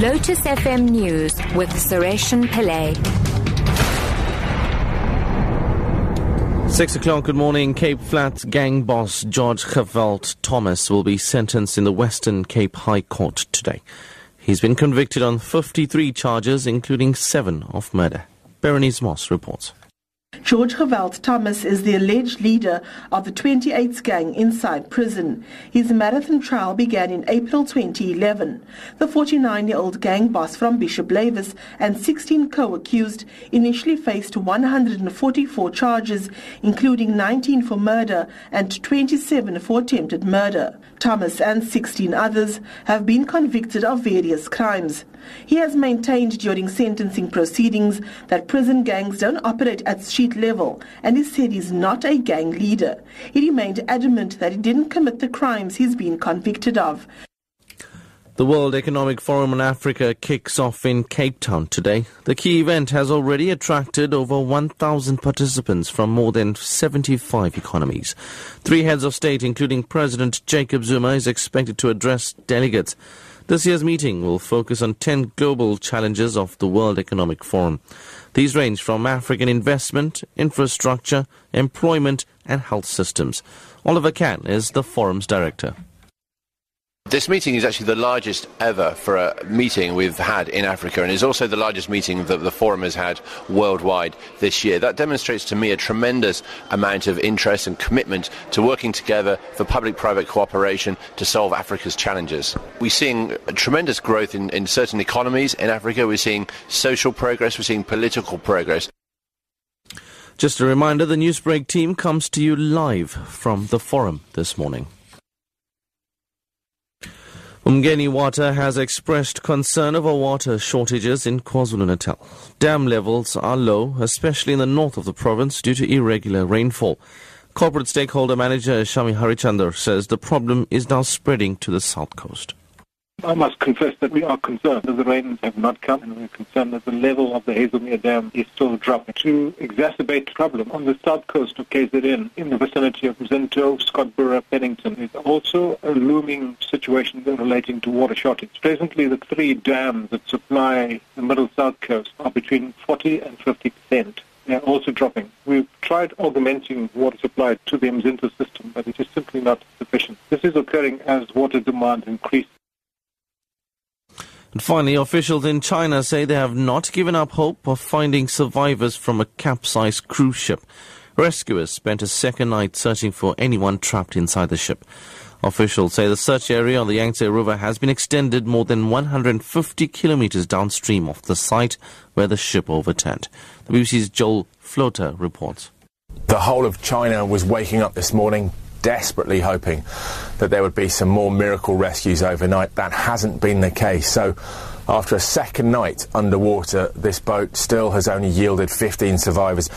Lotus FM News with Sureshan Pillay. Six o'clock, good morning. Cape Flats gang boss George Geweld Thomas will be sentenced in the Western Cape High Court today. He's been convicted on 53 charges, including seven of murder. Berenice Moss reports. George Geweld Thomas is the alleged leader of the 28th gang inside prison. His marathon trial began in April 2011. The 49-year-old gang boss from Bishop Lavis and 16 co-accused initially faced 144 charges, including 19 for murder and 27 for attempted murder. Thomas and 16 others have been convicted of various crimes. He has maintained during sentencing proceedings that prison gangs don't operate at street level and he said he's not a gang leader. He remained adamant that he didn't commit the crimes he's been convicted of. The World Economic Forum on Africa kicks off in Cape Town today. The key event has already attracted over 1,000 participants from more than 75 economies. Three heads of state, including President Jacob Zuma, is expected to address delegates. This year's meeting will focus on 10 global challenges of the World Economic Forum. These range from African investment, infrastructure, employment, and health systems. Oliver Can is the forum's director. This meeting is actually the largest ever for a meeting we've had in Africa and is also the largest meeting that the Forum has had worldwide this year. That demonstrates to me a tremendous amount of interest and commitment to working together for public-private cooperation to solve Africa's challenges. We're seeing tremendous growth in, in certain economies in Africa. We're seeing social progress. We're seeing political progress. Just a reminder, the Newsbreak team comes to you live from the Forum this morning. Umgeni Water has expressed concern over water shortages in KwaZulu-Natal. Dam levels are low, especially in the north of the province due to irregular rainfall. Corporate stakeholder manager Shami Harichander says the problem is now spreading to the south coast. I must confess that we are concerned that the rains have not come and we're concerned that the level of the Hazelmere Dam is still dropping. To exacerbate the problem, on the south coast of KZN, in the vicinity of Zinto, Scottburgh, Pennington, is also a looming situation relating to water shortage. Presently, the three dams that supply the middle south coast are between 40 and 50 percent. They're also dropping. We've tried augmenting water supply to the Mzinto system, but it is simply not sufficient. This is occurring as water demand increases. And finally, officials in China say they have not given up hope of finding survivors from a capsized cruise ship. Rescuers spent a second night searching for anyone trapped inside the ship. Officials say the search area on the Yangtze River has been extended more than 150 kilometers downstream of the site where the ship overturned. The BBC's Joel Floater reports. The whole of China was waking up this morning desperately hoping that there would be some more miracle rescues overnight. That hasn't been the case. So, after a second night underwater, this boat still has only yielded 15 survivors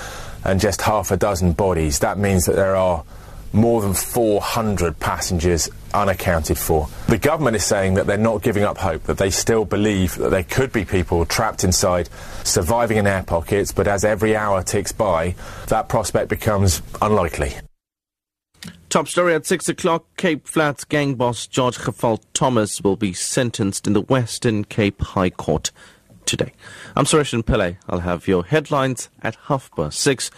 and just half a dozen bodies. That means that there are more than 400 passengers unaccounted for. The government is saying that they're not giving up hope, that they still believe that there could be people trapped inside, surviving in air pockets, but as every hour ticks by, that prospect becomes unlikely. Top story at 6 o'clock. Cape Flats gang boss George Geweld Thomas will be sentenced in the Western Cape High Court today. I'm Suresh Pillay. I'll have your headlines at half past 6.